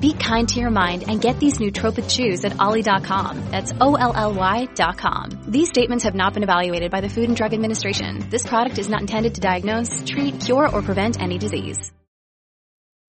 Be kind to your mind and get these nootropic chews at olly.com. That's O-L-L-Y dot com. These statements have not been evaluated by the Food and Drug Administration. This product is not intended to diagnose, treat, cure, or prevent any disease.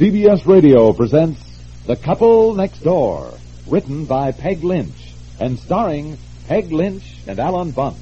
CBS Radio presents The Couple Next Door, written by Peg Lynch and starring Peg Lynch and Alan Bunce.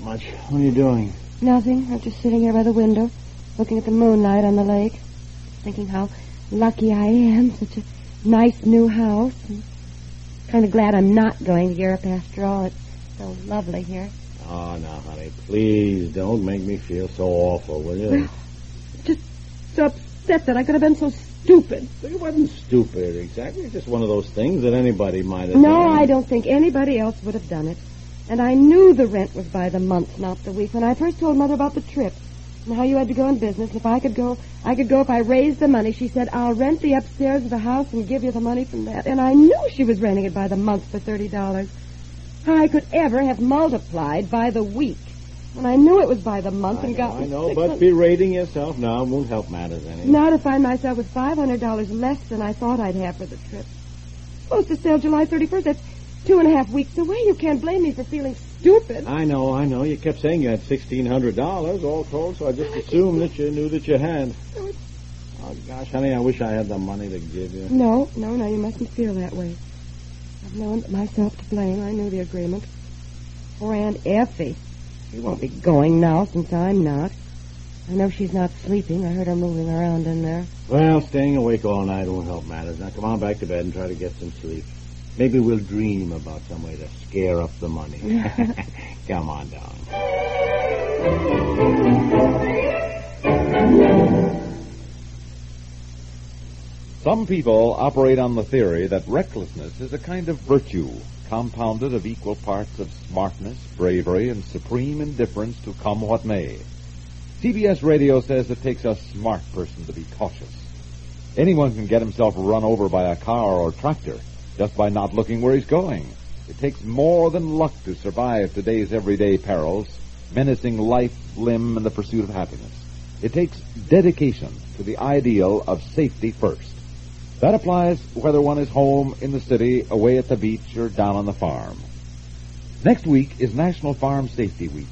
I much. What are you doing? Nothing. I'm just sitting here by the window, looking at the moonlight on the lake, thinking how lucky I am. Such a nice new house. And kind of glad I'm not going to Europe after all. It's so lovely here. Oh, now, honey, please don't make me feel so awful, will you? Just so upset that I could have been so stupid. It wasn't stupid, exactly. It's just one of those things that anybody might have No, done. I don't think anybody else would have done it. And I knew the rent was by the month, not the week. When I first told Mother about the trip and how you had to go in business, if I could go, I could go if I raised the money. She said, I'll rent the upstairs of the house and give you the money from that. And I knew she was renting it by the month for $30. How I could ever have multiplied by the week when I knew it was by the month I and know, got I know, but berating yourself now won't help matters any. now to find myself with $500 less than I thought I'd have for the trip. Supposed to sail July 31st. That's two and a half weeks away. You can't blame me for feeling stupid. I know, I know. You kept saying you had $1,600 all told, so I just assumed that you knew that you had. Oh, gosh, honey, I wish I had the money to give you. No, no, no, you mustn't feel that way. I've known myself to blame. I knew the agreement. Poor Aunt Effie. She won't be going now since I'm not. I know she's not sleeping. I heard her moving around in there. Well, staying awake all night won't help matters. Now, come on back to bed and try to get some sleep. Maybe we'll dream about some way to scare up the money. come on, down. Some people operate on the theory that recklessness is a kind of virtue, compounded of equal parts of smartness, bravery, and supreme indifference to come what may. CBS Radio says it takes a smart person to be cautious. Anyone can get himself run over by a car or tractor just by not looking where he's going. It takes more than luck to survive today's everyday perils, menacing life, limb, and the pursuit of happiness. It takes dedication to the ideal of safety first. That applies whether one is home in the city, away at the beach, or down on the farm. Next week is National Farm Safety Week.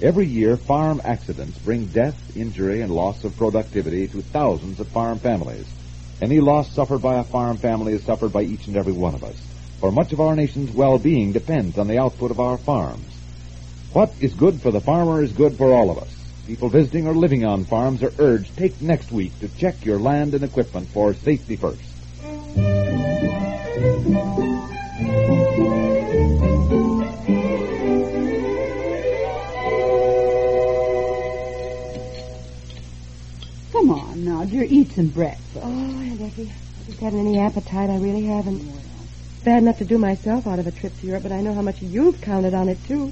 Every year, farm accidents bring death, injury, and loss of productivity to thousands of farm families. Any loss suffered by a farm family is suffered by each and every one of us, for much of our nation's well-being depends on the output of our farms. What is good for the farmer is good for all of us. People visiting or living on farms are urged take next week to check your land and equipment for safety first. Come on now, dear, eat some breakfast. Oh, Effie, I just haven't any appetite. I really haven't. Bad enough to do myself out of a trip to Europe, but I know how much you've counted on it, too.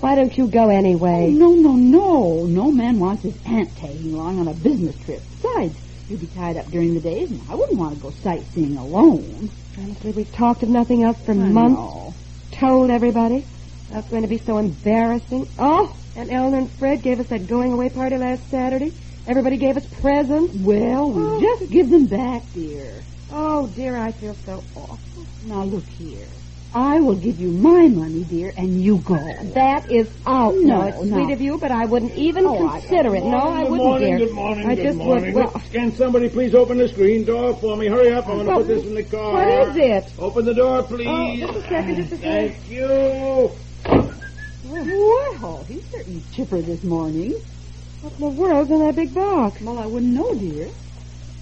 Why don't you go Oh, anyway? no, no, no. No man wants his aunt tagging along on a business trip. Besides, you'd be tied up during the days, and I wouldn't want to go sightseeing alone. Honestly, we've talked of nothing else for I months. know. Told everybody. That's going to be so embarrassing. Oh, and Eleanor and Fred gave us that going away party last Saturday. Everybody gave us presents. Well, we Oh. just give them back, dear. Oh, dear, I feel so awful. Now look here. I will give you my money, dear, and you go. That is out. No, No, it's no. sweet of you, but I wouldn't even Oh, I- consider it. No, I wouldn't, morning, dear. Good morning, I good just morning. would. Well, Can somebody please open the screen door for me? Hurry up, I want to put this in the car. what is it? Open the door, oh, please. Oh, just a second, just a second. Thank you. Well, he's certainly chipper this morning. What in the world's in that big box? Well, I wouldn't know, dear.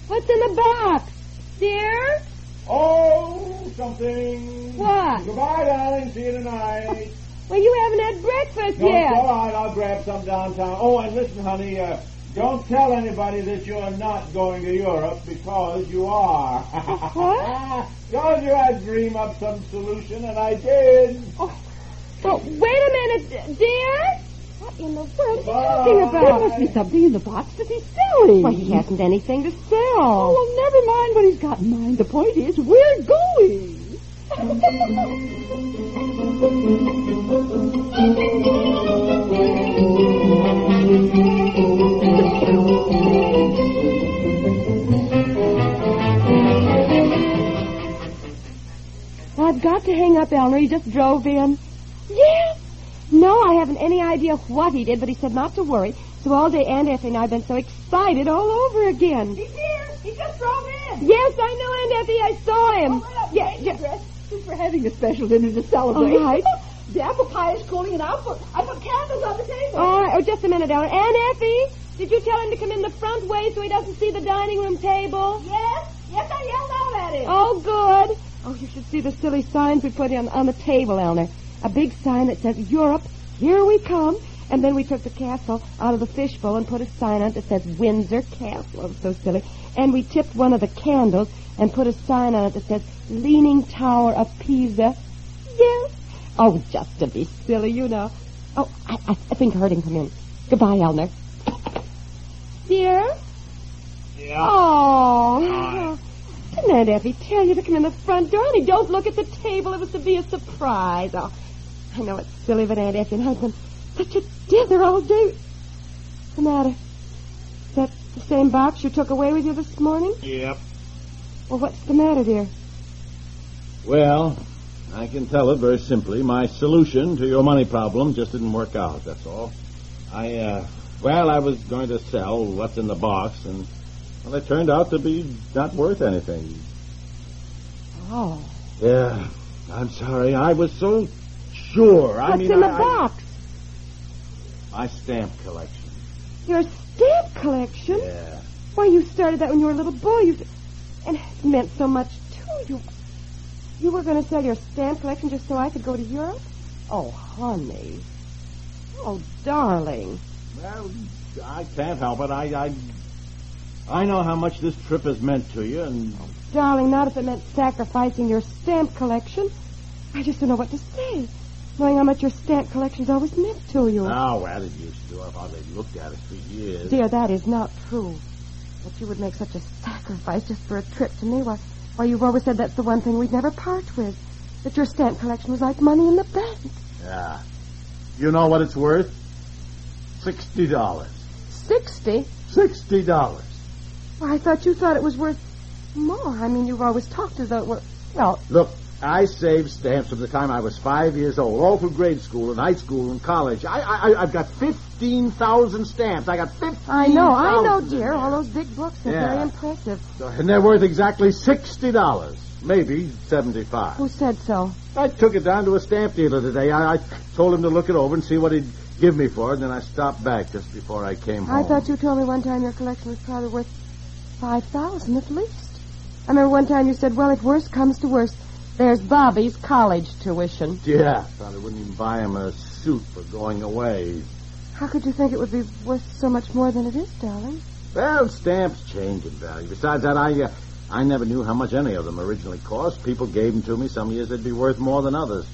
What's in the box? Dear? Oh, something. What? Goodbye, darling. See you tonight. Well, you haven't had breakfast No, yet. it's all right. I'll grab some downtown. Oh, and listen, honey. Uh, don't tell anybody that you're not going to Europe because you are. What? Told you I'd dream up some solution, and I did. Well, wait a minute, dear. What in the world are you talking There must be something in the box that he's selling. Well, he hasn't anything to sell. Oh, well, never mind what he's got in mind. The point is, we're going. I've got to hang up, Eleanor. He just drove in. No, I haven't any idea what he did, but he said not to worry. So all day Aunt Effie and I have been so excited all over again. He's here. He just drove in. Yes, I know, Aunt Effie. I saw him. Yeah, yeah. Since we're having a special dinner to celebrate. All right. The apple pie is cooling, and I'll put, I put candles on the table. All right. Oh, just a minute, Eleanor. Aunt Effie, did you tell him to come in the front way so he doesn't see the dining room table? Yes, yes, I yelled out at him. Oh, good. Oh, you should see the silly signs we put on, on the table, Eleanor. A big sign that says, Europe, here we come. And then we took the castle out of the fishbowl and put a sign on it that says Windsor Castle. It was so silly. And we tipped one of the candles and put a sign on it that says Leaning Tower of Pisa. Yes. Oh, just to be silly, you know. Oh, I, I, I think I heard him come in. Goodbye, Eleanor. Dear? Yeah. Oh. Didn't Aunt Effie tell you to come in the front door? Honey, don't look at the table. It was to be a surprise. Oh, I know it's silly, but Aunt Effie and I've been such a dither all day. What's the matter? Is that the same box you took away with you this morning? Yep. Well, what's the matter, dear? Well, I can tell it very simply. My solution to your money problem just didn't work out, that's all. I, uh, well, I was going to sell what's in the box, and, well, it turned out to be not worth anything. Oh. Yeah, I'm sorry. I was so sure. I What's mean, in the I- I- box? my stamp collection. Your stamp collection? Yeah. Why, you started that when you were a little boy. You, and it meant so much to you. You were going to sell your stamp collection just so I could go to Europe? Oh, honey. Oh, darling. Well, I can't help it. I, I, I know how much this trip has meant to you, and oh, Darling, not if it meant sacrificing your stamp collection. I just don't know what to say, knowing how much your stamp collection's always meant to you. oh, well, it used to. I've hardly looked at it for years. Dear, that is not true. That you would make such a sacrifice just for a trip to me. Why, why, you've always said that's the one thing we'd never part with. That your stamp collection was like money in the bank. Yeah. You know what it's worth? Sixty dollars. Sixty? Sixty dollars. Why, I thought you thought it was worth more. I mean, you've always talked as though it were... Well, Look, I saved stamps from the time I was five years old, all through grade school and high school and college. I, I, I've got fifteen thousand stamps. I got fifteen. I know, I know, dear. All those big books. They're Yeah. very impressive. Uh, and they're worth exactly sixty dollars, maybe seventy-five. Who said so? I took it down to a stamp dealer today. I, I told him to look it over and see what he'd give me for it, and then I stopped back just before I came home. I thought you told me one time your collection was probably worth five thousand at least. I remember one time you said, "Well, if worst comes to worst, there's Bobby's college tuition." Yeah, thought I wouldn't even buy him a suit for going away. How could you think it would be worth so much more than it is, darling? Well, stamps change in value. Besides that, I uh, I never knew how much any of them originally cost. People gave them to me. Some years they'd be worth more than others.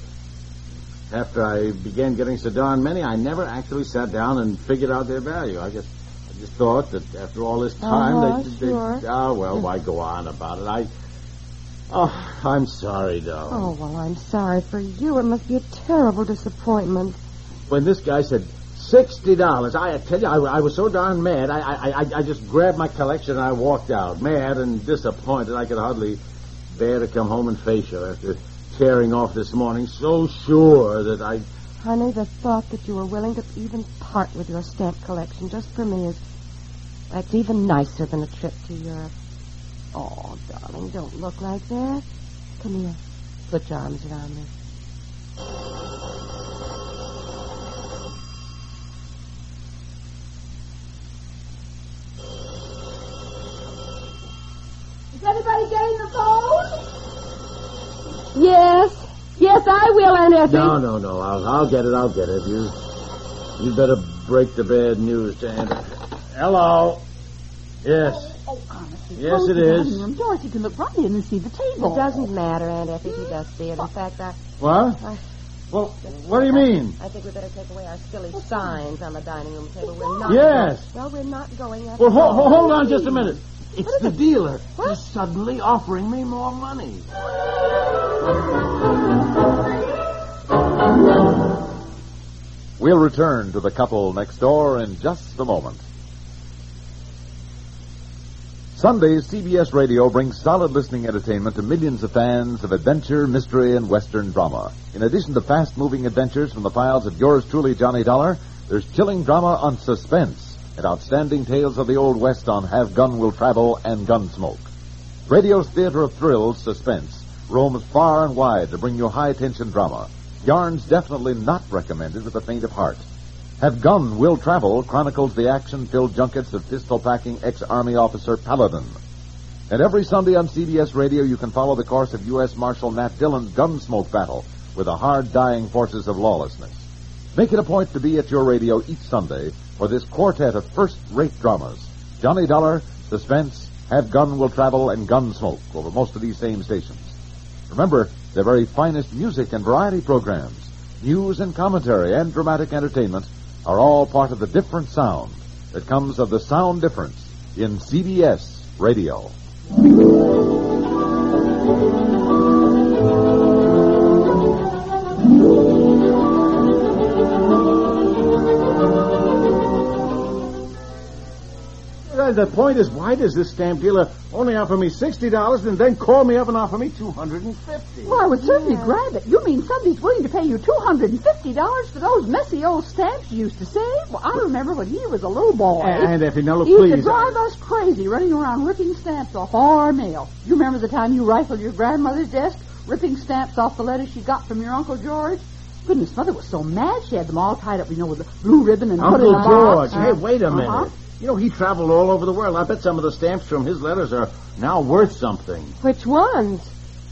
After I began getting so darn many, I never actually sat down and figured out their value. I guess I just thought that after all this time, Uh-huh, they, sure. they, oh well, why go on about it? I, oh, I'm sorry, though. Oh, well, I'm sorry for you. It must be a terrible disappointment. When this guy said sixty dollars, I tell you, I, I was so darn mad. I, I, I, I just grabbed my collection and I walked out, mad and disappointed. I could hardly bear to come home and face you after tearing off this morning, so sure that I. Honey, the thought that you were willing to even part with your stamp collection just for me is that's even nicer than a trip to Europe. Oh, darling, don't look like that. Come here. Put your arms around me. Is anybody getting the phone? Yes. Yes, I will, Aunt Effie. No, no, no. I'll, I'll get it. I'll get it. You, you better break the bad news to Aunt. Hello. Yes. Oh, honestly. Yes, close it the dining room door so you can look right in and see the table. It doesn't matter, Aunt Effie. He does see it. In fact, I, What? I, Well, what do you mean? I think we better take away our silly signs on the dining room table. We're not. Yes. Well, we're not going after Well, ho- ho- hold on just a minute. It's the it? dealer. What? He's suddenly offering me more money. We'll return to the couple next door in just a moment. Sundays, CBS Radio brings solid listening entertainment to millions of fans of adventure, mystery, and Western drama. In addition to fast moving adventures from the files of yours truly, Johnny Dollar, there's chilling drama on suspense and outstanding tales of the Old West on Have Gun Will Travel and Gunsmoke. Radio's theater of thrills, Suspense, roams far and wide to bring you high tension drama. Yarns definitely not recommended with the faint of heart. Have Gun Will Travel chronicles the action filled junkets of pistol packing ex Army officer Paladin. And every Sunday on CBS Radio, you can follow the course of U.S. Marshal Matt Dillon's Gunsmoke battle with the hard dying forces of lawlessness. Make it a point to be at your radio each Sunday for this quartet of first rate dramas Johnny Dollar, Suspense, Have Gun Will Travel, and Gunsmoke over most of these same stations. Remember, their very finest music and variety programs, news and commentary, and dramatic entertainment are all part of the different sound that comes of the sound difference in CBS Radio. The point is, why does this stamp dealer only offer me sixty dollars and then call me up and offer me two hundred and fifty? Well, I would certainly grab it. You mean somebody's willing to pay you $250 for those messy old stamps you used to save? Well, I remember when he was a little boy. And Effie, now look, he used to please. Uh, drive us crazy running around ripping stamps off our mail. You remember the time you rifled your grandmother's desk, ripping stamps off the letters she got from your Uncle George? Goodness, Mother was so mad she had them all tied up, you know, with a blue ribbon and put in Uncle a box. George. Hey, wait a uh-huh. minute. You know, he traveled all over the world. I bet some of the stamps from his letters are now worth something. Which ones?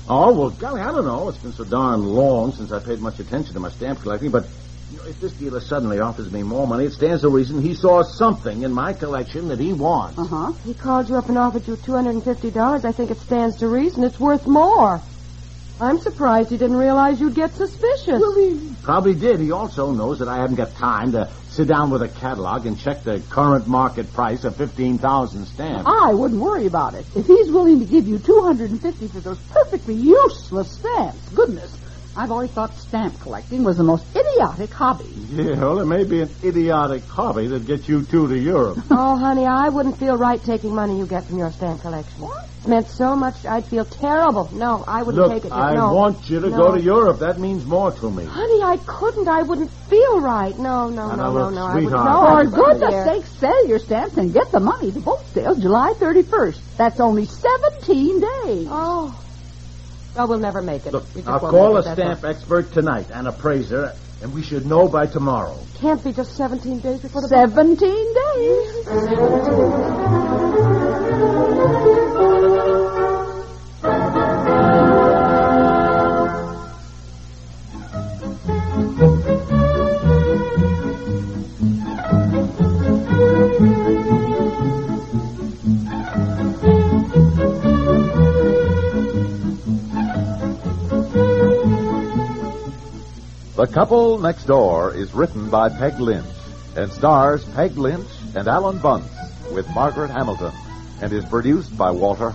Oh, well, golly, I don't know. It's been so darn long since I paid much attention to my stamp collecting, but you know, if this dealer suddenly offers me more money, it stands to reason he saw something in my collection that he wants. Uh-huh. He called you up and offered you $250. I think it stands to reason it's worth more. I'm surprised he didn't realize you'd get suspicious. Well, he probably did. He also knows that I haven't got time to sit down with a catalog and check the current market price of 15,000 stamps. I wouldn't worry about it. If he's willing to give you 250 for those perfectly useless stamps, goodness, I've always thought stamp collecting was the most idiotic hobby. Yeah, well, it may be an idiotic hobby that gets you two to Europe. Oh, honey, I wouldn't feel right taking money you get from your stamp collection. It's meant so much, I'd feel terrible. No, I wouldn't take Look, it. I no. want you to No. go to Europe. That means more to me. Honey, I couldn't. I wouldn't feel right. No, no, Now, no, now, no, look, no. I would sweetheart. no. For I goodness sake, sell your stamps and get the money. The boat sails July 31st. That's only 17 days. Oh. Well, we'll never make it. Look, We I'll call a stamp all. expert tonight, an appraiser, and we should know by tomorrow. Can't be just 17 days before the 17 days. The Couple Next Door is written by Peg Lynch and stars Peg Lynch and Alan Bunce with Margaret Hamilton and is produced by Walter